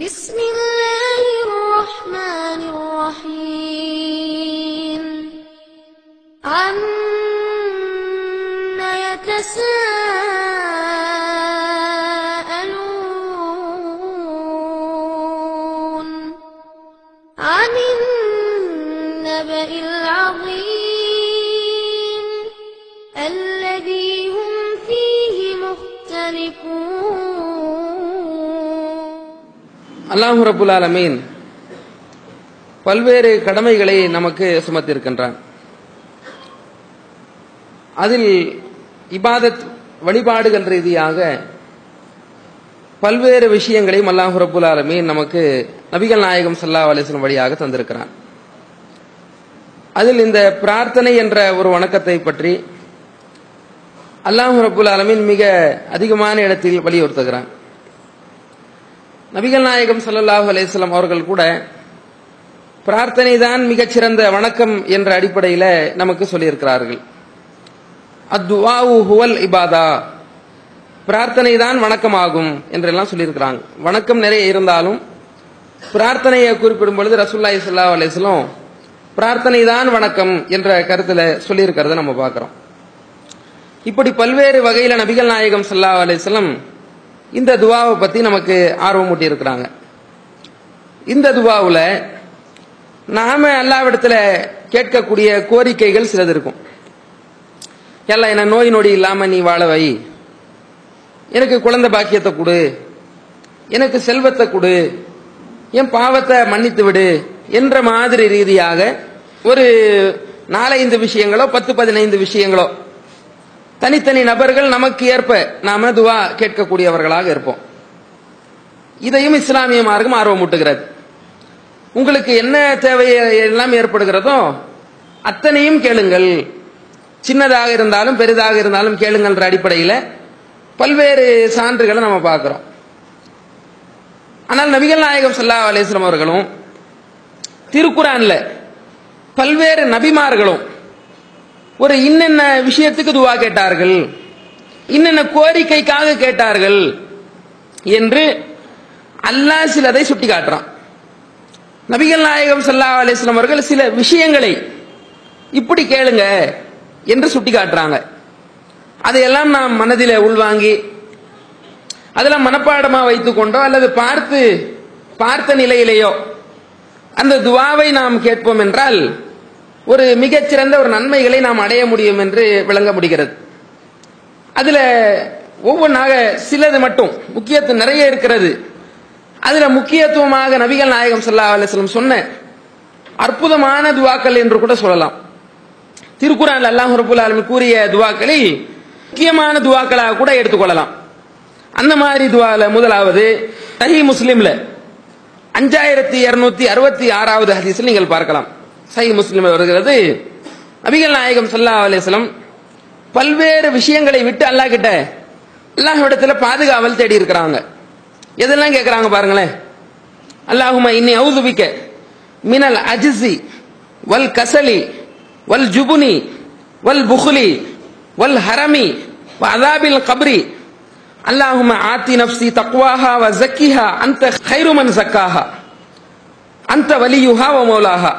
بسم الله அல்லாஹு ரபுல் ஆலமீன் பல்வேறு கடமைகளை நமக்கு சுமத்திருக்கின்றான். அதில் இபாதத் வழிபாடுகள் ரீதியாக பல்வேறு விஷயங்களையும் அல்லாஹு ரபுல் ஆலமீன் நமக்கு நபிகள் நாயகம் சல்லா அலிஸ்லம் வழியாக தந்திருக்கிறான். அதில் இந்த பிரார்த்தனை என்ற ஒரு வணக்கத்தை பற்றி அல்லாஹு ரபுல் ஆலமீன் மிக அதிகமான இடத்தில் வலியுறுத்துகிறான். நபிகள் நாயகம் ஸல்லல்லாஹு அலேஸ்லாம் அவர்கள் கூட பிரார்த்தனை தான் மிகச்சிறந்த வணக்கம் என்ற அடிப்படையில் நமக்கு சொல்லியிருக்கிறார்கள். அத்துவாவு ஹுவல் இபாதா. பிரார்த்தனை தான் வணக்கமாகும் என்றெல்லாம் சொல்லியிருக்கிறாங்க. வணக்கம் நிறைய இருந்தாலும் பிரார்த்தனையை குறிப்பிடும் பொழுது ரசூல்லாய் சல்லா அலிஸ்லாம் பிரார்த்தனை தான் வணக்கம் என்ற கருத்துல சொல்லியிருக்கிறத நம்ம பார்க்கிறோம். இப்படி பல்வேறு வகையில நபிகள் நாயகம் சல்லா அலிஸ்லாம் இந்த துவாவை பத்தி நமக்கு ஆர்வம் ஊட்டி இருக்கிறாங்க இந்த துவாவுல நாம அல்லாவிடத்துல கேட்கக்கூடிய கோரிக்கைகள் சிலது இருக்கும். எல்லாம் என்ன நோய் நொடி இல்லாம நீ வாழ வை. எனக்கு குழந்தை பாக்கியத்தை கொடு. எனக்கு செல்வத்தை கொடு. என் பாவத்தை மன்னித்து விடு என்ற மாதிரி ரீதியாக ஒரு நாலைந்து விஷயங்களோ பத்து பதினைந்து விஷயங்களோ தனித்தனி நபர்கள் நமக்கு ஏற்ப நாம துவா கேட்கக்கூடியவர்களாக இருப்போம். இதையும் இஸ்லாமிய மார்க்கம் ஆர்வமூட்டுகிறது உங்களுக்கு என்ன தேவை எல்லாம் ஏற்படுகிறதோ அத்தனையும் கேளுங்கள். சின்னதாக இருந்தாலும் பெரிதாக இருந்தாலும் கேளுங்கள்ன்ற அடிப்படையில் பல்வேறு சான்றுகளை நம்ம பார்க்குறோம். ஆனால் நபிகள் நாயகம் சல்லா அலிஸ்லாம் அவர்களும் திருக்குறானில் பல்வேறு நபிமார்களும் ஒரு இன்னென்ன விஷயத்துக்கு துவா கேட்டார்கள்? இன்னென்ன கோரிக்கைக்காக கேட்டார்கள்? என்று அல்லாஹ் சிலதை சுட்டி காட்டுறான் நபிகள் நாயகம் சல்லா அலிஸ்லாம் அவர்கள் சில விஷயங்களை இப்படி கேளுங்க என்று சுட்டி காட்டுறாங்க அதையெல்லாம் நாம் மனதில் உள்வாங்கி அதெல்லாம் மனப்பாடமாக வைத்துக்கொண்டோ அல்லது பார்த்து பார்த்த நிலையிலேயோ அந்த துவாவை நாம் கேட்போம் என்றால் ஒரு மிகச்சிறந்த ஒரு நன்மைகளை நாம் அடைய முடியும் என்று விளங்க முடிகிறது. அதுல ஒவ்வொன்றாக சிலது மட்டும் முக்கியத்துவம் நிறைய இருக்கிறது. அதுல முக்கியத்துவமாக நபிகள் நாயகம் சல்லா அலிஸ்லம் சொன்ன அற்புதமான துவாக்கள் என்று கூட சொல்லலாம். திருக்குறான் அல்லாஹ் ரபுல் ஆலமின் கூறிய துவாக்களை முக்கியமான துவாக்களாக கூட எடுத்துக்கொள்ளலாம். அந்த மாதிரி துவால முதலாவது சஹி முஸ்லீம்ல அஞ்சாயிரத்தி இருநூத்தி அறுபத்தி ஆறாவது ஹதீஸில் நீங்கள் பார்க்கலாம். சை முஸ்லிம் வருகிறது. அபிகல் நாயகம் சல்லா அலிஸ்லம் பல்வேறு விஷயங்களை விட்டு அல்லாஹ் கிட்ட அல்லாஹிடத்தில் பாதுகாவல் தேடி இருக்கிறாங்க. எதெல்லாம் கேட்குறாங்க பாருங்களேன். அல்லாஹுமா இன்னி அவுதுபிக்க மினல் அஜிசி வல் கசலி வல் ஜுபுனி வல் புகுலி வல் ஹரமி அதாபில் கபரி. அல்லாஹும ஆத்தி நப்சி தக்வாஹா வ ஜக்கிஹா அந்த ஹைருமன் சக்காஹா அந்த வலியுஹா வ மௌலாஹா.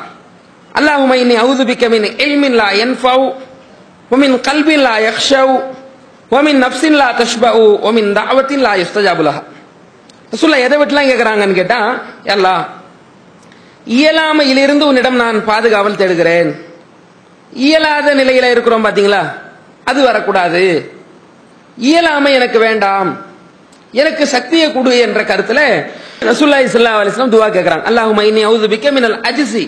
அல்லாஹும இன்னி அவுதுபிக்க மின் எய்மின் லா என்ஃபவ் ஒமின் கல்பின் லா யக்ஷவ் ஒமின் நப்சின் லா தஷ்பவு தாவத்தின் லா யுஸ்தஜாபுலஹா ரசுல்லா எதை விட்டுலாம் கேட்குறாங்கன்னு கேட்டால் எல்லா இயலாமையிலிருந்து உன்னிடம் நான் பாதுகாவல் தேடுகிறேன். இயலாத நிலையில் இருக்கிறோம் பார்த்தீங்களா அது வரக்கூடாது. இயலாமை எனக்கு வேண்டாம். எனக்கு சக்தியை கொடு என்ற கருத்தில் ரசுல்லா இஸ்லா அலிஸ்லாம் துவா கேட்குறாங்க அல்லாஹும் ஐனி அவுது பிக்க மினல் அஜிசி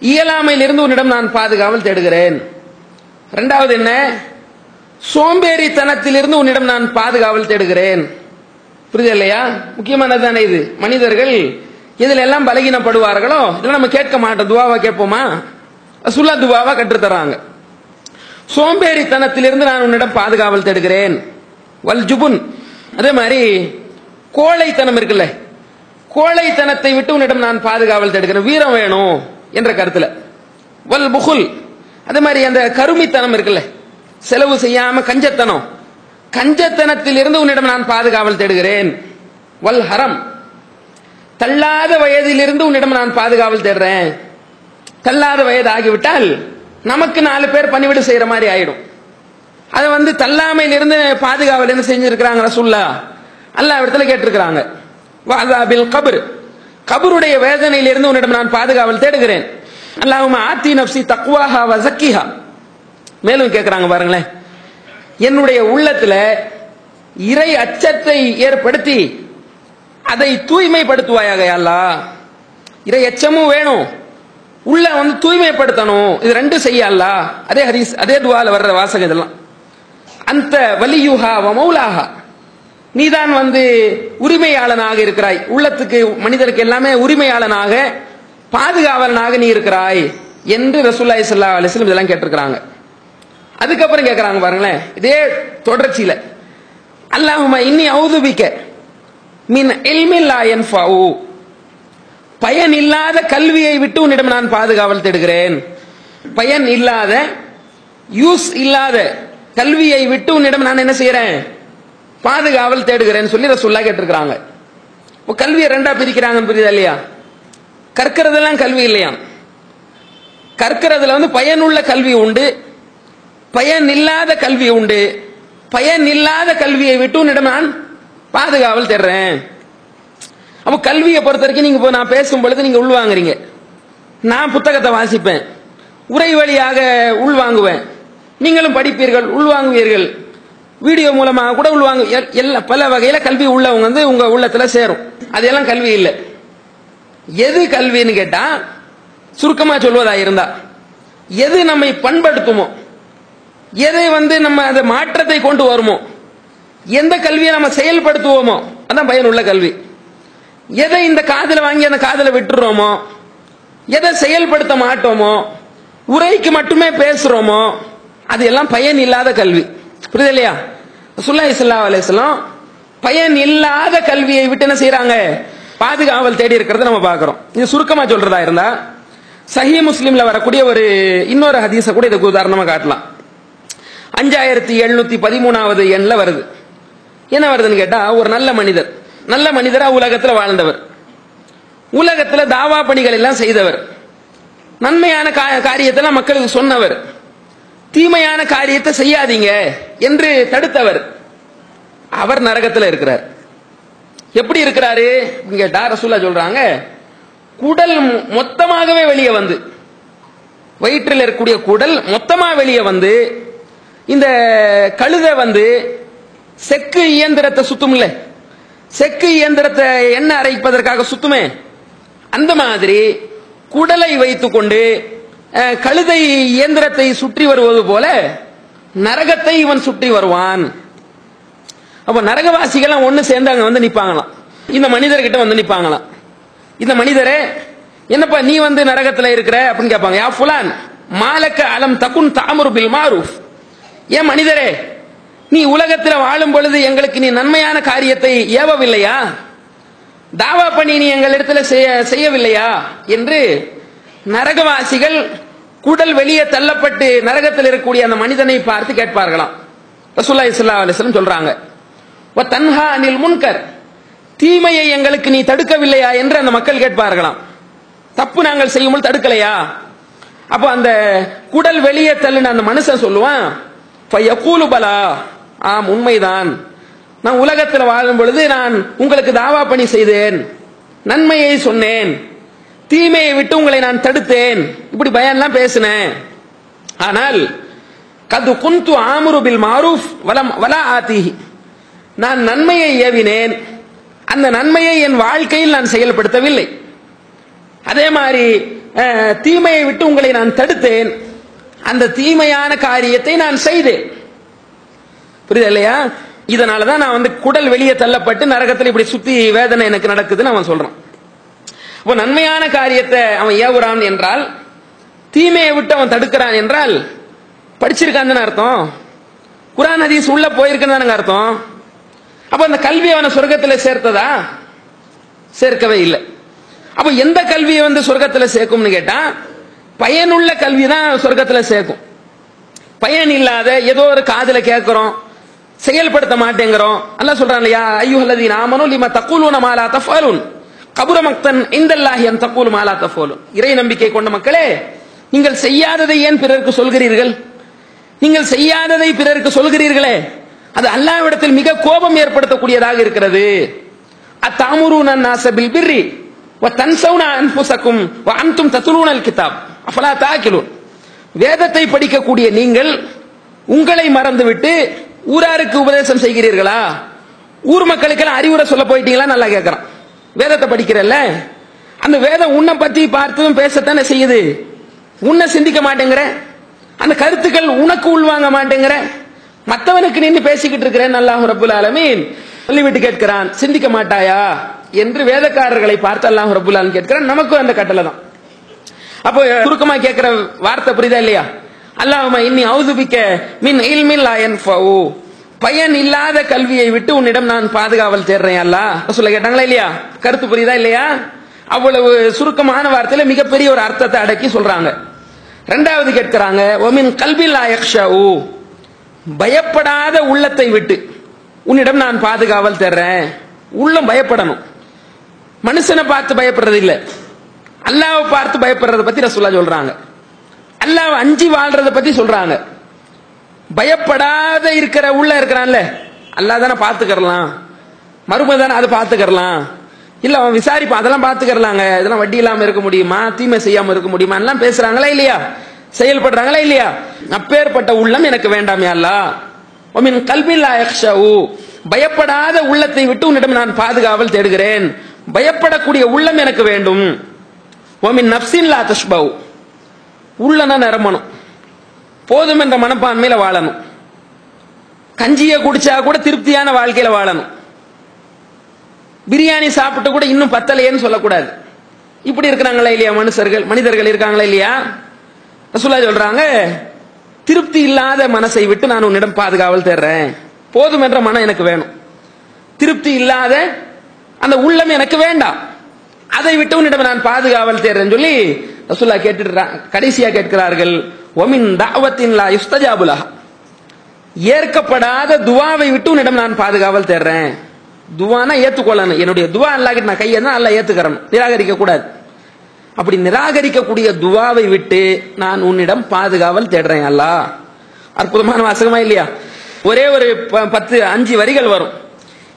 இயலாமையிலிருந்து உன்னிடம் நான் பாதுகாவல் தேடுகிறேன். ரெண்டாவது என்ன? சோம்பேறித்தனத்திலிருந்து உன்னிடம் நான் பாதுகாவல் தேடுகிறேன். புரியுது இல்லையா? முக்கியமானது தானே இது. மனிதர்கள் இதில் எல்லாம் பலகீனப்படுவார்களோ இதெல்லாம் நம்ம கேட்க மாட்டோம். துவாவா கேட்போமா? சுல்லா துவாவா கற்றுத்தராங்க. சோம்பேறித்தனத்திலிருந்து நான் உன்னிடம் பாதுகாவல் தேடுகிறேன். வல் ஜுபுன். அதே மாதிரி கோழைத்தனம் இருக்குல்ல. கோழைத்தனத்தை விட்டு உன்னிடம் நான் பாதுகாவல் தேடுகிறேன். வீரம் வேணும். என்ற கருத்துல. வல் புகுல். அதே மாதிரி அந்த கருமித்தனம் இருக்குல்ல. செலவு செய்யாம கஞ்சத்தனம். கஞ்சத்தனத்திலிருந்து உன்னிடம் நான் பாதுகாவல் தேடுகிறேன். வல் ஹரம். தள்ளாத வயதிலிருந்து உன்னிடம் நான் பாதுகாவல் தேடுறேன். தள்ளாத வயது ஆகிவிட்டால் நமக்கு நாலு பேர் பணிவிடு செய்யற மாதிரி ஆயிடும். அதை வந்து தள்ளாமையிலிருந்து பாதுகாவல் என்ன செஞ்சிருக்கிறாங்க ரசுல்லா அல்லா இடத்துல கேட்டிருக்கிறாங்க. வாதாபில் கபர். கபருடைய வேதனையிலிருந்து உன்னிடம் நான் பாதுகாவல் தேடுகிறேன். அல்லாஹும ஆத்தி நப்சி தக்வாஹா வசக்கிஹா மேலும் கேட்கிறாங்க பாருங்களேன். என்னுடைய உள்ளத்துல இறை அச்சத்தை ஏற்படுத்தி அதை தூய்மைப்படுத்துவாயாக அல்லா. இறை அச்சமும் வேணும். உள்ள வந்து தூய்மைப்படுத்தணும். இது ரெண்டும் செய்ய அதே ஹரிஸ் அதே துவால வர்ற வாசகம் இதெல்லாம். அந்த வலியுஹா வமௌலாஹா நீதான் வந்து உரிமையாளனாக இருக்கிறாய். உள்ளத்துக்கு மனிதருக்கு எல்லாமே உரிமையாளனாக பாதுகாவலனாக நீ இருக்கிறாய் என்று ரசூல்லாய் சல்லா அலிஸ்லம் இதெல்லாம் கேட்டிருக்கிறாங்க. அதுக்கப்புறம் கேட்கறாங்க பாருங்களேன். இதே தொடர்ச்சியில அல்லாஹுமா இன்னி அவுதுபிக்க மின் என் ஃபாவூ பயன் இல்லாத கல்வியை விட்டு உன்னிடம் நான் பாதுகாவல் தேடுகிறேன். பயன் இல்லாத யூஸ் இல்லாத கல்வியை விட்டு உன்னிடம் நான் என்ன செய்யறேன்? பாதுகாவல் தேடுகிறேன்னு சொல்லி ரசூல்லா கேட்டிருக்கிறாங்க. இப்போ கல்வியை ரெண்டா பிரிக்கிறாங்கன்னு புரியுதா இல்லையா? கற்கிறதெல்லாம் கல்வி இல்லையா? கற்கிறதுல வந்து பயனுள்ள கல்வி உண்டு பயன் இல்லாத கல்வி உண்டு. பயன் இல்லாத கல்வியை விட்டு உன்னிடம் நான் பாதுகாவல் தேடுறேன். அப்போ கல்வியை பொறுத்த வரைக்கும் நீங்க இப்போ நான் பேசும் பொழுது நீங்க உள்வாங்குறீங்க நான் புத்தகத்தை வாசிப்பேன். உரை வழியாக உள்வாங்குவேன் நீங்களும் படிப்பீர்கள் உள்வாங்குவீர்கள் வீடியோ மூலமாக கூட உள்ளவாங்க. எல்- எல்லா பல வகையில கல்வி உள்ளவங்க வந்து உங்க உள்ளத்துல சேரும். அதெல்லாம் கல்வி இல்லை. எது கல்வின்னு கேட்டா சுருக்கமா சொல்வதா இருந்தா எது நம்மை பண்படுத்துமோ எதை வந்து நம்ம அந்த மாற்றத்தை கொண்டு வருமோ எந்த கல்வியை நம்ம செயல்படுத்துவோமோ அதான் பயனுள்ள கல்வி. எதை இந்த காதில் வாங்கி அந்த காதில் விட்டுறோமோ எதை செயல்படுத்த மாட்டோமோ உரைக்கு மட்டுமே பேசுறோமோ அது எல்லாம் பயன் இல்லாத கல்வி. புரியுது இல்லையா சுல்லா இஸ்லா அலிஸ்லாம் பயன் இல்லாத கல்வியை விட்டு என்ன செய்யறாங்க பாதுகாவல் தேடி இருக்கிறத நம்ம பார்க்கிறோம். இது சுருக்கமா சொல்றதா இருந்தா சஹி முஸ்லீம்ல வரக்கூடிய ஒரு இன்னொரு ஹதீஸை கூட இதுக்கு உதாரணமா காட்டலாம். அஞ்சாயிரத்தி எழுநூத்தி பதிமூணாவது எண்ல வருது. என்ன வருதுன்னு கேட்டா ஒரு நல்ல மனிதர். நல்ல மனிதரா உலகத்துல வாழ்ந்தவர். உலகத்துல தாவா பணிகள் எல்லாம் செய்தவர். நன்மையான காரியத்தெல்லாம் மக்களுக்கு சொன்னவர். தீமையான காரியத்தை செய்யாதீங்க என்று தடுத்தவர். அவர் நரகத்தில் இருக்கிறார். எப்படி இருக்கிறாரு? இங்க கேட்டா ரசூல்லா சொல்றாங்க குடல் மொத்தமாகவே வெளியே வந்து வயிற்றில் இருக்கக்கூடிய குடல் மொத்தமா வெளியே வந்து இந்த கழுதை வந்து செக்கு இயந்திரத்தை சுத்தும்ல செக்கு இயந்திரத்தை எண்ணெய் அரைப்பதற்காக சுத்துமே? அந்த மாதிரி குடலை வைத்துக்கொண்டு கழுதை இயந்திரத்தை சுற்றி வருவது போல நரகத்தை இவன் சுற்றி வருவான். அப்ப நரகவாசிகள் ஒண்ணு சேர்ந்து அங்க வந்து நிப்பாங்களாம். இந்த மனிதர்கிட்ட வந்து நிப்பாங்களாம். இந்த மனிதரே என்னப்பா நீ வந்து நரகத்துல இருக்கிற? அப்படின்னு கேட்பாங்க. யா ஃபுலான் மாலக்க அலம் தகுன் தாமுரு பில் மாரூஃப். ஏன் மனிதரே நீ உலகத்தில் வாழும் பொழுது எங்களுக்கு நீ நன்மையான காரியத்தை ஏவவில்லையா? தாவா பண்ணி நீ எங்களிடத்துல செய்ய செய்யவில்லையா? என்று நரகவாசிகள் குடல் வெளியே தள்ளப்பட்டு நரகத்தில் இருக்கக்கூடிய அந்த மனிதனை பார்த்து கேட்பார்களாம். ரசூல்லா இஸ்லா அலிஸ்லம் சொல்றாங்க தன்ஹா அனில் முன்கர். தீமையை எங்களுக்கு நீ தடுக்கவில்லையா? என்று அந்த மக்கள் கேட்பார்களாம். தப்பு நாங்கள் செய்யும்போது தடுக்கலையா? அப்போ அந்த குடல் வெளியே தள்ளுன அந்த மனுஷன் சொல்லுவான் பலா. ஆம் உண்மைதான். நான் உலகத்தில் வாழும் பொழுது நான் உங்களுக்கு தாவா பணி செய்தேன் நன்மையை சொன்னேன். தீமையை விட்டு உங்களை நான் தடுத்தேன். இப்படி பயன்லாம் பேசினேன். ஆனால் கது குந்து ஆமுரு பில் மாரூஃப் வலம் வலா ஆத்திஹி நான் நன்மையை ஏவினேன். அந்த நன்மையை என் வாழ்க்கையில் நான் செயல்படுத்தவில்லை. அதே மாதிரி தீமையை விட்டு உங்களை நான் தடுத்தேன். அந்த தீமையான காரியத்தை நான் செய்தேன். புரியுது இல்லையா? இதனாலதான் நான் வந்து குடல் வெளியே தள்ளப்பட்டு நரகத்தில் இப்படி சுத்தி வேதனை எனக்கு நடக்குதுன்னு அவன் சொல்றான். இப்போ நன்மையான காரியத்தை அவன் ஏவுறான் என்றால் தீமையை விட்டு அவன் தடுக்கிறான் என்றால் படிச்சிருக்கான் தானே அர்த்தம்? குரான் ஹதீஸ் உள்ள போயிருக்குன்னு தானங்க அர்த்தம்? அப்ப அந்த கல்வி அவனை சொர்க்கத்தில் சேர்த்ததா? சேர்க்கவே இல்லை. அப்ப எந்த கல்வியை வந்து சொர்க்கத்தில் சேர்க்கும்னு கேட்டா பயனுள்ள கல்வி தான் சொர்க்கத்தில் சேர்க்கும். பயன் இல்லாத ஏதோ ஒரு காதல கேட்கிறோம் செயல்படுத்த மாட்டேங்கிறோம். அல்ல சொல்றான் இல்லையா? ஐயோ அல்லது நாமனும் தக்கூலுன மா மாலா தஃபாலூன் கபுர மக்தன் இந்தல்லாஹி அன் தக்கூலு மாலா தஃபோலும் இறை நம்பிக்கை கொண்ட மக்களே நீங்கள் செய்யாததை ஏன் பிறருக்கு சொல்கிறீர்கள்? நீங்கள் செய்யாததை பிறருக்கு சொல்கிறீர்களே அது அல்லாவிடத்தில் மிக கோபம் ஏற்படுத்தக்கூடியதாக இருக்கிறது. அத்தாமுருன நாசபில் பிர்ரி வ தன்சௌன அன்ஃபுசக்கும் வ அன்தும் தத்துலூனல் கிதாப். அஃபலா தாக்கிலூன் வேதத்தை படிக்கக்கூடிய நீங்கள் உங்களை மறந்துவிட்டு ஊராருக்கு உபதேசம் செய்கிறீர்களா? ஊர் மக்களுக்கெல்லாம் அறிவுரை சொல்ல போயிட்டீங்களா? நல்லா கேட்கறான் வேதத்தை படிக்கிறல்ல? அந்த வேதம் உன்னை பத்தி பார்த்ததும் பேசத்தானே செய்யுது. உன்னை சிந்திக்க மாட்டேங்கிற. அந்த கருத்துக்கள் உனக்கு உள்வாங்க மாட்டேங்கிற. மற்றவனுக்கு நின்று பேசிக்கிட்டு இருக்கிறேன் அல்லாஹ் ரபுல் ஆலமீன். சொல்லிவிட்டு கேட்கிறான் சிந்திக்க மாட்டாயா? என்று வேதக்காரர்களை பார்த்து அல்லாஹ் ரபுல் ஆலமீன் கேட்கிறான். நமக்கும் அந்த கட்டளை தான். அப்போ சுருக்கமா கேட்கிற வார்த்தை புரியுதா இல்லையா? அல்லாஹ் இன்னி அவுதுபிக்க மின் இல்மில் லா ஃபவு பயன் இல்லாத கல்வியை விட்டு உன்னிடம் நான் பாதுகாவல் தேடுறேன் அல்ல? சொல்ல கேட்டாங்களா இல்லையா? கருத்து புரியுதா இல்லையா? அவ்வளவு சுருக்கமான வார்த்தையில மிகப்பெரிய ஒரு அர்த்தத்தை அடக்கி சொல்றாங்க. ரெண்டாவது கேட்கிறாங்க ஒமின் கல்வி லாயக்ஷா ஓ பயப்படாத உள்ளத்தை விட்டு உன்னிடம் நான் பாதுகாவல் தேடுறேன். உள்ளம் பயப்படணும். மனுஷனை பார்த்து பயப்படுறது இல்லை. அல்லாவை பார்த்து பயப்படுறத பத்தி ரசுல்லா சொல்றாங்க. அல்லாஹ் அஞ்சி வாழ்றத பத்தி சொல்றாங்க. பயப்படாத இருக்கிற உள்ள இருக்கிறான்ல. அல்லா தானே பார்த்துக்கறலாம். மறுமை தானே அதை பார்த்துக்கறலாம். இல்ல அவன் விசாரிப்பான் அதெல்லாம் பார்த்துக்கறலாங்க. இதெல்லாம் வட்டி இல்லாம இருக்க முடியுமா? தீமை செய்யாம இருக்க முடியுமா? எல்லாம் பேசுறாங்களா இல்லையா? செயல்படுறாங்களா இல்லையா? அப்பேற்பட்ட உள்ளம் எனக்கு வேண்டாமே அல்லா ஒமின் கல்பில்லா யக்ஷவு பயப்படாத உள்ளத்தை விட்டு உன்னிடம் நான் பாதுகாவல் தேடுகிறேன். பயப்படக்கூடிய உள்ளம் எனக்கு வேண்டும். ஒமின் நப்சின் லா தஷ்பவ். உள்ளனா நிரம்பணும். போதும் என்ற மனப்பான்மையில வாழணும். கஞ்சியை குடிச்சா கூட திருப்தியான வாழ்க்கையில வாழணும். பிரியாணி சாப்பிட்டு கூட இன்னும் பத்தலையேன்னு சொல்லக்கூடாது. இப்படி இருக்கிறாங்களா இல்லையா மனுஷர்கள்? மனிதர்கள் இருக்காங்களா இல்லையா? ரசூல்லா சொல்றாங்க திருப்தி இல்லாத மனசை விட்டு நான் உன்னிடம் பாதுகாவல் தேடுறேன் போதும் என்ற மனம் எனக்கு வேணும். திருப்தி இல்லாத அந்த உள்ளம் எனக்கு வேண்டாம். அதை விட்டு உன்னிடம் நான் பாதுகாவல் தேடுறேன்னு சொல்லி ரசூல்லா கேட்டுடுறான் கடைசியா கேட்கிறார்கள் ஒமின் தாவத்தின் லா யுஸ்தஜாபுலா ஏற்கப்படாத துவாவை விட்டு உன்னிடம் நான் பாதுகாவல் தேடுறேன். துவானா ஏத்துக்கொள்ளணும். என்னுடைய துவா அல்லாஹ்கிட்ட நான் கையை தான் அல்லாஹ் ஏத்துக்கிறேன் நிராகரிக்க கூடாது அப்படி நிராகரிக்கக்கூடிய துவாவை விட்டு நான் உன்னிடம் பாதுகாவல் தேடுறேன் அல்லாஹ். அற்புதமான வாசகமா இல்லையா? ஒரே ஒரு ப- பத்து அஞ்சு வரிகள் வரும்.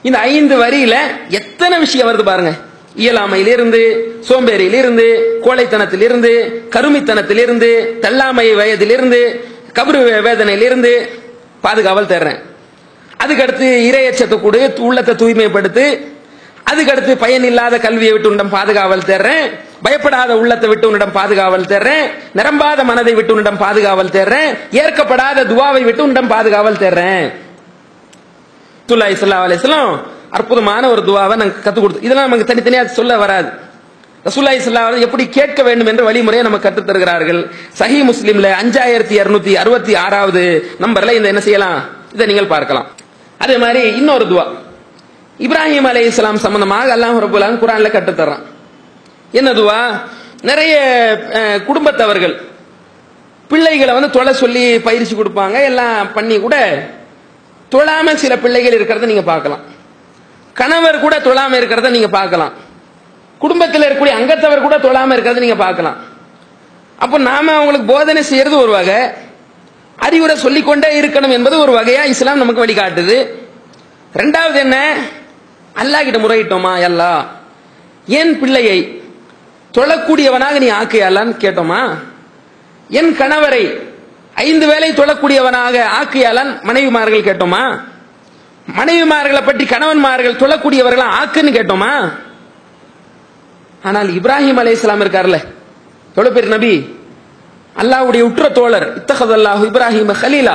இந்த ஐந்து வரியில எத்தனை விஷயம் வருது பாருங்க. இயலாமையிலிருந்து சோம்பேறியிலிருந்து கோழைத்தனத்திலிருந்து கருமித்தனத்திலிருந்து தள்ளாமை வயதிலிருந்து கபரு வேதனையிலிருந்து பாதுகாவல் தேடுறேன். அதுக்கடுத்து இரையச்சத்தை கொடு உள்ளத்தை தூய்மைப்படுத்து அதுக்கடுத்து பயன் இல்லாத கல்வியை விட்டு உன்னிடம் பாதுகாவல் தேடுறேன். பயப்படாத உள்ளத்தை விட்டு உன்னிடம் பாதுகாவல் தேடுறேன். நிரம்பாத மனதை விட்டு உன்னிடம் பாதுகாவல் தேடுறேன். ஏற்கப்படாத துவாவை விட்டு உன்னிடம் பாதுகாவல் தேடுறேன். துல்லா இஸ்லா அலிஸ்லாம் அற்புதமான ஒரு துவாவை நாங்கள் கற்றுக் கொடுத்து இதெல்லாம் நமக்கு தனித்தனியாக சொல்ல வராது. ரசூல்லாய் ஸல்லல்லாஹு எப்படி கேட்க வேண்டும் என்ற வழிமுறையை நம்ம கற்றுத் தருகிறார்கள். சஹி முஸ்லீம்ல அஞ்சாயிரத்தி இருநூத்தி அறுபத்தி ஆறாவது நம்பர்ல இந்த என்ன செய்யலாம்? இதை நீங்கள் பார்க்கலாம். அதே மாதிரி இன்னொரு துவா. இப்ராஹிம் அலை இஸ்லாம் சம்பந்தமாக அல்லாஹ் ரபுல்லாம் குரான்ல கற்றுத்தர்றான் என்ன துவா? நிறைய குடும்பத்தவர்கள் பிள்ளைகளை வந்து தொலை சொல்லி பயிற்சி கொடுப்பாங்க. எல்லாம் பண்ணி கூட தொழாம சில பிள்ளைகள் இருக்கிறத நீங்க பார்க்கலாம். கணவர் கூட தொழாம இருக்கிறத நீங்க பார்க்கலாம். குடும்பத்தில் இருக்கக்கூடிய அங்கத்தவர் கூட தொழாம இருக்கிறத நீங்க பார்க்கலாம். அப்போ நாம அவங்களுக்கு போதனை செய்யறது ஒரு வகை அறிவுரை சொல்லிக்கொண்டே இருக்கணும் என்பது ஒரு வகையா இஸ்லாம் நமக்கு வழிகாட்டுது. ரெண்டாவது என்ன? அல்லாஹ் கிட்ட முறையிட்டோமா? அல்லா என் பிள்ளையை தொழக்கூடியவனாக நீ ஆக்கியாலான்னு கேட்டோமா? என் கணவரை ஐந்து வேலை தொழக்கூடியவனாக ஆக்கியாலான் மனைவிமார்கள் கேட்டோமா? மனைவிமார்களை பற்றி கணவன்மார்கள் தொழக்கூடியவர்களா ஆக்குன்னு கேட்டோமா? ஆனால் இப்ராஹிம் அலைஹிஸ்ஸலாம் இருக்கார்ல. எவ்வளவு பேர் நபி? அல்லாஹ்வுடைய உற்ற தோழர். இத்தகதல்லாஹு இப்ராஹிம் ஹலீலா.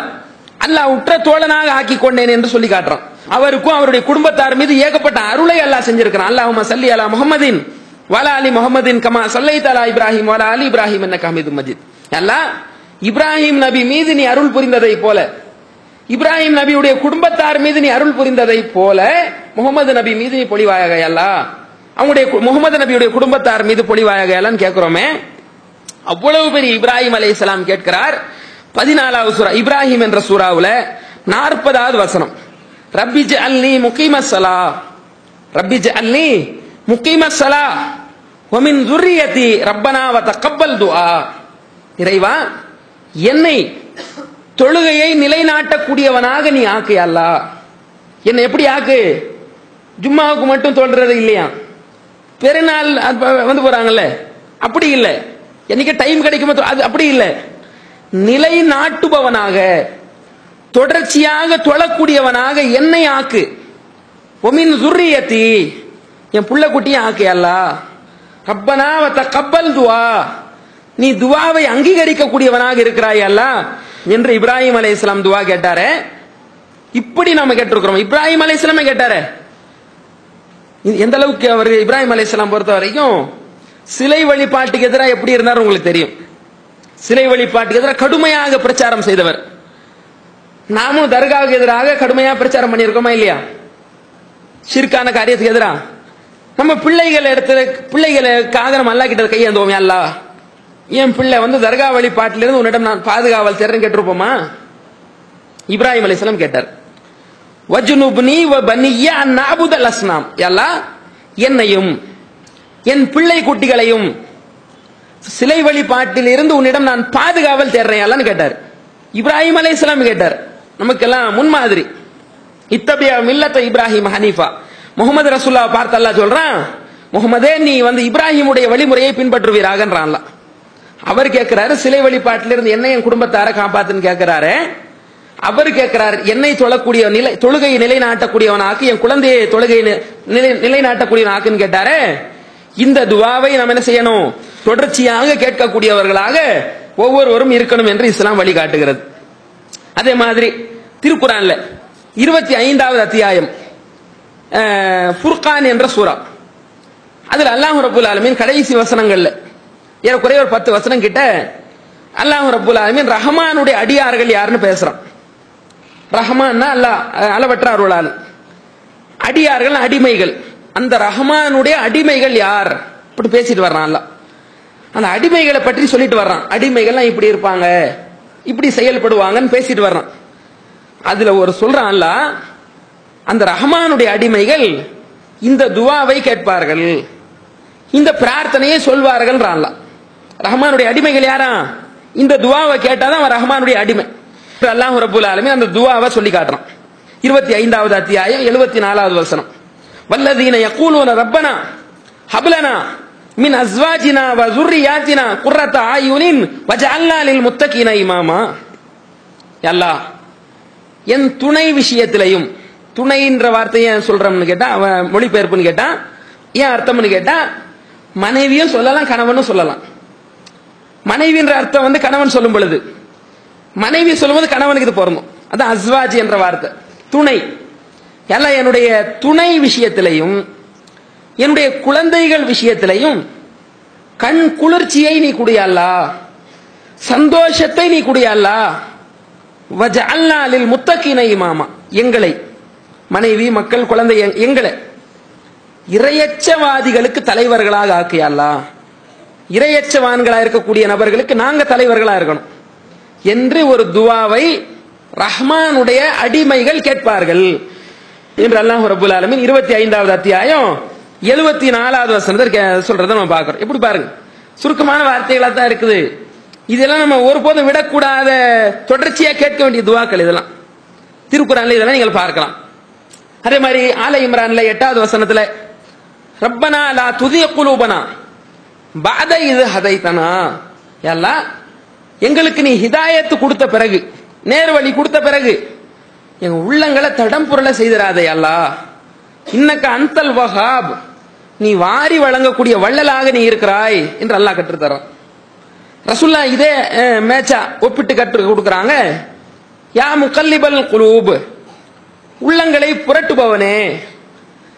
அல்லாஹ் உற்ற தோழனாக ஆக்கி கொண்டேன் என்று சொல்லி காட்டுறான். அவருக்கும் அவருடைய குடும்பத்தார் மீது ஏகப்பட்ட அருளை அல்லாஹ் செஞ்சிருக்கிறான். அல்லாஹுமா சல்லி அலா முகமதின் வலா அலி முகமதின் கமா சல்லை அலா இப்ராஹிம் வலா அலி இப்ராஹிம் என்ன கமிது மஜித். அல்லாஹ் இப்ராஹிம் நபி மீது நீ அருள் புரிந்ததை போல இப்ராஹிம் நபியுடைய குடும்பத்தார் மீது நீ அருள் புரிந்ததை போல முகமது நபி மீது நீ பொழிவாயாக அல்லா அவங்களுடைய கு- முகமது நபியுடைய குடும்பத்தார் மீது பொழிவாயாக அல்லான்னு கேட்கிறோமே அவ்வளவு பெரிய இப்ராஹிம் அலைஹிஸ்ஸலாம் கேட்கிறார். பதினாலாவது சூரா இப்ராஹிம் என்ற சூறாவுல நாற்பதாவது வசனம். ரப்பி அல்லி முகீம சலா ரப்பி ஜஅல்னி முக்கிம சலா ஒமின் துர்ரியதி ரப்பனாவ தக்கப்பல் துஆ. இறைவா என்னை தொழுகையை நிலைநாட்டக்கூடியவனாக நீ ஆக்கு அல்லா என்னை எப்படி ஆக்கு? ஜும்மாவுக்கு மட்டும் தோன்றது இல்லையா? பெருநாள் வந்து போறாங்கல்ல? அப்படி இல்லை. என்னைக்கு டைம் கிடைக்குமோ அது அப்படி இல்லை. நிலை நாட்டுபவனாக தொடர்ச்சியாக தொழக்கூடியவனாக என்னை ஆக்கு. ஒமின் துர்ரியத்தி என் புள்ள குட்டியை ஆக்கு அல்லா ரப்பனா கப்பல் துவா. நீ துவாவை அங்கீகரிக்கக்கூடியவனாக இருக்கிறாய் அல்லா என்று இப்ராஹிம் அலைஹிஸ்ஸலாம் துவா கேட்டாரு? இப்படி நாம கேட்டிருக்கிறோம். இப்ராஹிம் அலைஹிஸ்ஸலாமே இஸ்லாமே இது எந்த அளவுக்கு அவர் இப்ராஹிம் அலைஹிஸ்ஸலாம் பொறுத்த வரைக்கும் சிலை வழிபாட்டுக்கு எதிராக எப்படி இருந்தார் உங்களுக்கு தெரியும்? சிலை வழிபாட்டுக்கு எதிராக கடுமையாக பிரச்சாரம் செய்தவர். நாமும் தர்காவுக்கு எதிராக கடுமையாக பிரச்சாரம் பண்ணியிருக்கோமா இல்லையா? சிற்கான காரியத்துக்கு எதிராக நம்ம பிள்ளைகள் எடுத்து பிள்ளைகளுக்காக நம்ம அல்லா கிட்ட கையேந்துவோம் அல்லா என் பிள்ளை வந்து தர்கா வழிபாட்டிலிருந்து உன்னிடம் நான் பாதுகாவல் தேர்றேன் கேட்டிருப்போமா? இப்ராஹிம் அலிஸ்லாம் கேட்டார். வஜ்னுப்னி வ பனிய அன் லஸ்னாம். அஸ்னாம் என்னையும் என் பிள்ளை குட்டிகளையும் சிலை வழிபாட்டில் இருந்து உன்னிடம் நான் பாதுகாவல் தேடுறேன் எல்லான்னு கேட்டார். இப்ராஹிம் அலைஹிஸ்ஸலாம் கேட்டார். நமக்கெல்லாம் முன்மாதிரி. இத்தபியா மில்லத்த இப்ராஹிம் ஹனீஃபா. முகமது ரசூல்லா பார்த்தல்லா சொல்றான் முகமதே நீ வந்து இப்ராஹிமுடைய வழிமுறையை பின்பற்றுவீராகன்றான்லாம் அவர் கேட்கிறாரு சிலை வழிபாட்டிலிருந்து என்ன என் குடும்பத்தார காப்பாத்துன்னு கேட்கிறாரு. அவர் கேட்கிறார் என்னை தொழக்கூடிய நிலை தொழுகையை நிலைநாட்டக்கூடியவனாக்கு என் குழந்தையை தொழுகை நிலை நிலைநாட்டக்கூடியவனாக்குன்னு கேட்டாரு. இந்த துவாவை நாம் என்ன செய்யணும்? தொடர்ச்சியாக கேட்கக்கூடியவர்களாக ஒவ்வொருவரும் இருக்கணும் என்று இஸ்லாம் வழிகாட்டுகிறது. அதே மாதிரி திருக்குறான்ல இருபத்தி ஐந்தாவது அத்தியாயம் ஃபுர்கான் என்ற சூறா. அதில் அல்லாஹ் ரபுல் ஆலமின் கடைசி வசனங்கள்ல ஏறக்குறைய ஒரு பத்து வசனம் கிட்ட அல்லாஹ் ரபுல் ஆலமின் ரஹமானுடைய அடியார்கள் யாருன்னு பேசுறான். ரஹ்மான்னா அல்லாஹ் அளவற்ற அருளால் அடியார்கள் அடிமைகள். அந்த ரஹமானுடைய அடிமைகள் யார்? இப்படி பேசிட்டு வர்றான் அல்லாஹ். அந்த அடிமைகளை பற்றி சொல்லிட்டு வர்றான். அடிமைகள்லாம் இப்படி இருப்பாங்க. இப்படி செயல்படுவாங்கன்னு பேசிட்டு வர்றான். அதுல ஒரு சொல்றான் அல்லாஹ் அந்த ரஹமானுடைய அடிமைகள் இந்த துவாவை கேட்பார்கள். இந்த பிரார்த்தனையை சொல்வார்கள்ன்றான்லாம் ரஹ்மானுடைய அடிமைகள் யாரா? இந்த துவாவை கேட்டாதான் அவன் ரஹ்மானுடைய அடிமை. அல்லாஹ் ரபுல் ஆலமி அந்த துவாவை சொல்லி காட்டுறான். இருபத்தி ஐந்தாவது அத்தியாயம் எழுபத்தி நாலாவது வசனம். வல்லதீன யக்கூலுவன ரப்பனா ஹபலனா மின் அஸ்வாஜினா வ ஜுர்ரியாத்தினா குர்ரத்த ஆயுனின் வஜஅல்லா லில் முத்தகீன இமாமா. அல்லாஹ் என் துணை விஷயத்திலையும் துணைன்ற வார்த்தையை சொல்றோம்னு கேட்டா அவன் மொழிபெயர்ப்புன்னு கேட்டா ஏன் அர்த்தம்னு கேட்டா மனைவியும் சொல்லலாம் கணவனும் சொல்லலாம். மனைவின்ற அர்த்தம் வந்து கணவன் சொல்லும் பொழுது. மனைவி சொல்லும்போது கணவனுக்கு இது பொருந்தும். அதான் அஸ்வாஜ் என்ற வார்த்தை. துணை. எல்லாம் என்னுடைய துணை விஷயத்திலையும் என்னுடைய குழந்தைகள் விஷயத்திலையும் கண் குளிர்ச்சியை நீ குடியாளா சந்தோஷத்தை நீ குடியாளா வஜ அல்லாலில் முத்தக்கினை மாமா எங்களை மனைவி மக்கள் குழந்தை எங்களை இரையச்சவாதிகளுக்கு தலைவர்களாக ஆக்கியல்லா. இரையச்சவான்களா இருக்கக்கூடிய நபர்களுக்கு நாங்க தலைவர்களா இருக்கணும். என்று ஒரு துவாவை ரஹ்மானுடைய அடிமைகள் கேட்பார்கள். என்று அல்லாஹ் ரபுல் ஆலமின் இருபத்தி ஐந்தாவது அத்தியாயம் எழுபத்தி நாலாவது வசனத்தை கே- நம்ம பார்க்கிறோம். எப்படி பாருங்க. சுருக்கமான வார்த்தைகளா தான் இருக்குது. இதெல்லாம் நம்ம ஒருபோதும் விடக்கூடாத தொடர்ச்சியா கேட்க வேண்டிய துவாக்கள் இதெல்லாம். திருக்குறான்ல இதெல்லாம் நீங்கள் பார்க்கலாம். அதே மாதிரி ஆல இம்ரான்ல எட்டாவது வசனத்துல ரப்பனா லா துதிய குலூபனா. பாத இது ஹதைத்தனா? எல்லாம் எங்களுக்கு நீ ஹிதாயத்து கொடுத்த பிறகு நேர்வழி கொடுத்த பிறகு எங்க உள்ளங்களை தடம் புரள செய்திராதே அல்லா இன்னக்க அந்தல் வஹாப் நீ வாரி வழங்கக்கூடிய வள்ளலாக நீ இருக்கிறாய் என்று அல்லாஹ் கற்றுத்தரான். ரசுல்லா இதே மேட்சா ஒப்பிட்டு கற்று கொடுக்கறாங்க. யா முக்கல்லிபல் குலூப் உள்ளங்களை புரட்டுபவனே.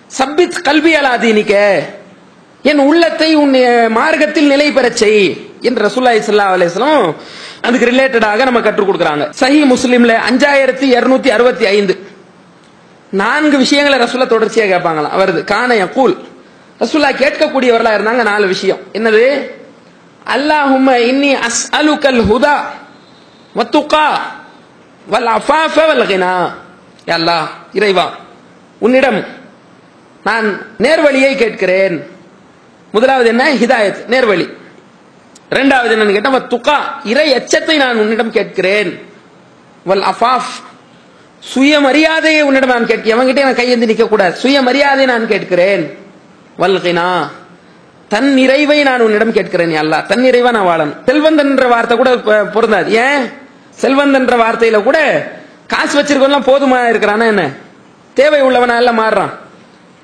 சப்பித் கல்வி அலாதீனிக்க. என் உள்ளத்தை உன் மார்க்கத்தில் நிலை பெறச் செய் என்று ரசூல்லா இஸ்லா அலிஸ்லாம் அதுக்கு ரிலேட்டடாக நம்ம கற்றுக் கொடுக்குறாங்க. சஹி முஸ்லீம்ல அஞ்சாயிரத்தி இருநூத்தி அறுபத்தி ஐந்து. நான்கு விஷயங்களை ரசூல்லா தொடர்ச்சியா கேட்பாங்களாம். வருது கானைய கூல் ரசூல்லா கேட்கக்கூடியவர்களா இருந்தாங்க நாலு விஷயம். என்னது? அல்லாஹும் இன்னி அஸ்அலுக்கல் ஹுதா வத்துக்கா வல் அஃபாஃப வல் கினா. அல்லாஹ் இறைவா உன்னிடம் நான் நேர்வழியை கேட்கிறேன். முதலாவது என்ன? ஹிதாயத் நேர்வழி. இரண்டாவது என்னன்னு கேட்டா துகா இறை எச்சத்தை நான் உன்னிடம் கேட்கிறேன். வல் அஃபாஃப் சுயமரியாதையை உன்னிடம் நான் கேட்க எவன்கிட்ட நான் கையெழுந்து நிற்க கூடாது. சுயமரியாதை நான் கேட்கிறேன். வல்கினா தன் நிறைவை நான் உன்னிடம் கேட்கிறேன் அல்லா அல்லாஹ். தன் நிறைவா நான் வாழணும். செல்வந்தன் என்ற வார்த்தை கூட பொருந்தாது. ஏன்? செல்வந்தன் என்ற வார்த்தையில கூட காசு வச்சிருக்கவன்லாம் போதுமா இருக்கிறானா என்ன? தேவை உள்ளவனா எல்லாம் மாறுறான்.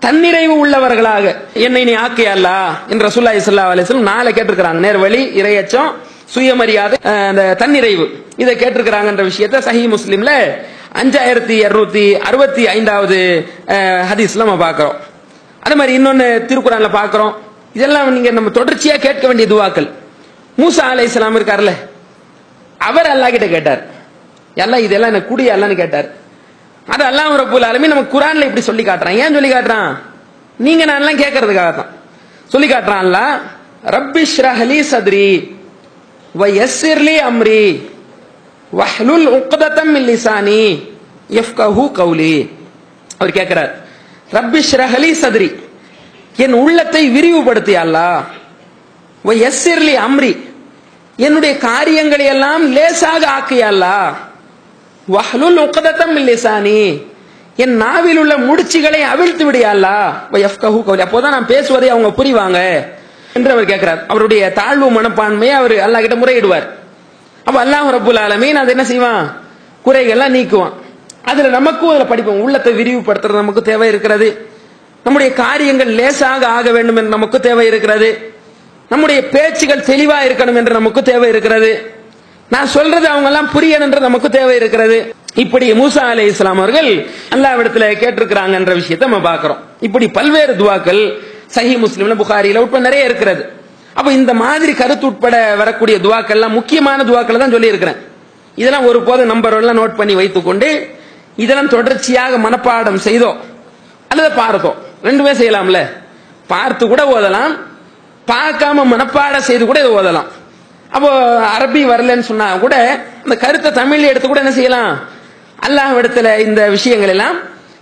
தன்னிறைவு உள்ளவர்களாக. என்னை நீ ஆக்கிய அல்லா என்ற சுல்லாய் சல்லா அலிஸ்லம் நாளை கேட்டிருக்கிறாங்க. நேர்வழி இரையச்சம் சுயமரியாதை அந்த தன்னிறைவு. இதை கேட்டிருக்கிறாங்கன்ற விஷயத்த சஹி முஸ்லீம்ல அஞ்சாயிரத்தி இருநூத்தி அறுபத்தி ஐந்தாவது ஹதீஸ்ல நம்ம பார்க்கிறோம். அதே மாதிரி இன்னொன்னு திருக்குறான்ல பார்க்கிறோம். இதெல்லாம் நீங்க நம்ம தொடர்ச்சியா கேட்க வேண்டிய துவாக்கள். மூசா அலை இஸ்லாம் இருக்கார்ல? அவர் அல்லாஹ் கிட்ட கேட்டார். எல்லாம் இதெல்லாம் எனக்கு குடி அல்லான்னு கேட்டார். அது அல்லாஹ் ரப்பூல் ஆலமீன் நம்ம குரான்ல இப்படி சொல்லி காட்டுறான். ஏன் சொல்லி காட்டுறான்? நீங்க நான் எல்லாம் கேட்கறதுக்காக தான் சொல்லி காட்டுறான்ல ரப்பி ஷ்ரஹலி சத்ரி வ யஸ்ஸிர்லி அம்ரி வஹ்லுல் உக்தத்தம் மின் லிசானி யஃப்கஹு கௌலி. அவர் கேட்கிறார் ரப்பி ஷ்ரஹலி சத்ரி என் உள்ளத்தை விரிவுபடுத்தி அல்லாஹ் வ யஸ்ஸிர்லி அம்ரி என்னுடைய காரியங்களை எல்லாம் லேசாக ஆக்கியல்லா வஹ்லுல் உக்கதத்தம் லிசானி. என் நாவில் உள்ள முடிச்சுகளை அவிழ்த்து விடியாலா எஃப்கஹு கவுலி அப்போதான் நான் பேசுவதை அவங்க புரிவாங்க. என்று அவர் கேட்கிறார். அவருடைய தாழ்வு மனப்பான்மையை அவர் அல்லாஹ் கிட்ட முறையிடுவார். அப்ப அல்லாஹ் ரபுல் ஆலமீன் அதை என்ன செய்வான்? குறைகள்லாம் நீக்குவான். அதுல நமக்கும் அதுல படிப்போம். உள்ளத்தை விரிவுபடுத்துறது நமக்கு தேவை இருக்கிறது. நம்முடைய காரியங்கள் லேசாக ஆக வேண்டும் என்று நமக்கு தேவை இருக்கிறது. நம்முடைய பேச்சுகள் தெளிவா இருக்கணும் என்று நமக்கு தேவை இருக்கிறது. நான் சொல்றது அவங்க எல்லாம் புரியணுன்ற நமக்கு தேவை இருக்கிறது. இப்படி மூசா அலை இஸ்லாம் அவர்கள் அல்லாவிடத்துல கேட்டிருக்கிறாங்க என்ற விஷயத்தை நம்ம பாக்குறோம் இப்படி பல்வேறு துவாக்கள் சஹி முஸ்லிம்ல புகாரில உட்பட நிறைய இருக்கிறது. அப்ப இந்த மாதிரி கருத்து உட்பட வரக்கூடிய துவாக்கள்லாம் முக்கியமான துவாக்களை தான் சொல்லி இருக்கிறேன் இதெல்லாம் ஒரு போது நம்பர் எல்லாம் நோட் பண்ணி வைத்துக்கொண்டு இதெல்லாம் தொடர்ச்சியாக மனப்பாடம் செய்தோம். அல்லது பார்த்தோம். ரெண்டுமே செய்யலாம்ல. பார்த்து கூட ஓதலாம். பார்க்காம மனப்பாடம் செய்து கூட இதை ஓதலாம். அப்போ அரபி வரலன்னு சொன்னா கூட அந்த கருத்தை தமிழ் எடுத்து கூட என்ன செய்யலாம்? அல்லாஹ் இடத்துல இந்த விஷயங்கள் எல்லாம்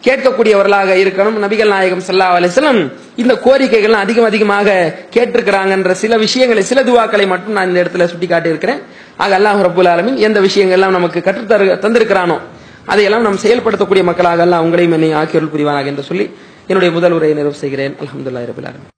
கேட்கக்கூடியவர்களாக இருக்கணும். நபிகள் நாயகம் சல்லா அலிஸ்லம் இந்த கோரிக்கைகள்லாம் அதிகம் அதிகமாக கேட்டிருக்கிறாங்கன்ற சில விஷயங்களை சில துவாக்களை மட்டும் நான் இந்த இடத்துல சுட்டி காட்டியிருக்கிறேன் ஆக அல்லாஹ் ரபுல் ஆலமின் எந்த விஷயங்கள்லாம் நமக்கு கற்றுத்தரு தந்திருக்கிறானோ அதையெல்லாம் நம் செயல்படுத்தக்கூடிய மக்களாக எல்லாம் உங்களையும் என்னை ஆக்கியருள் புரிவானாக என்று சொல்லி என்னுடைய முதல் உரையை நிறைவு செய்கிறேன். அலமதுல்லா ரபுல் ஆலமின்.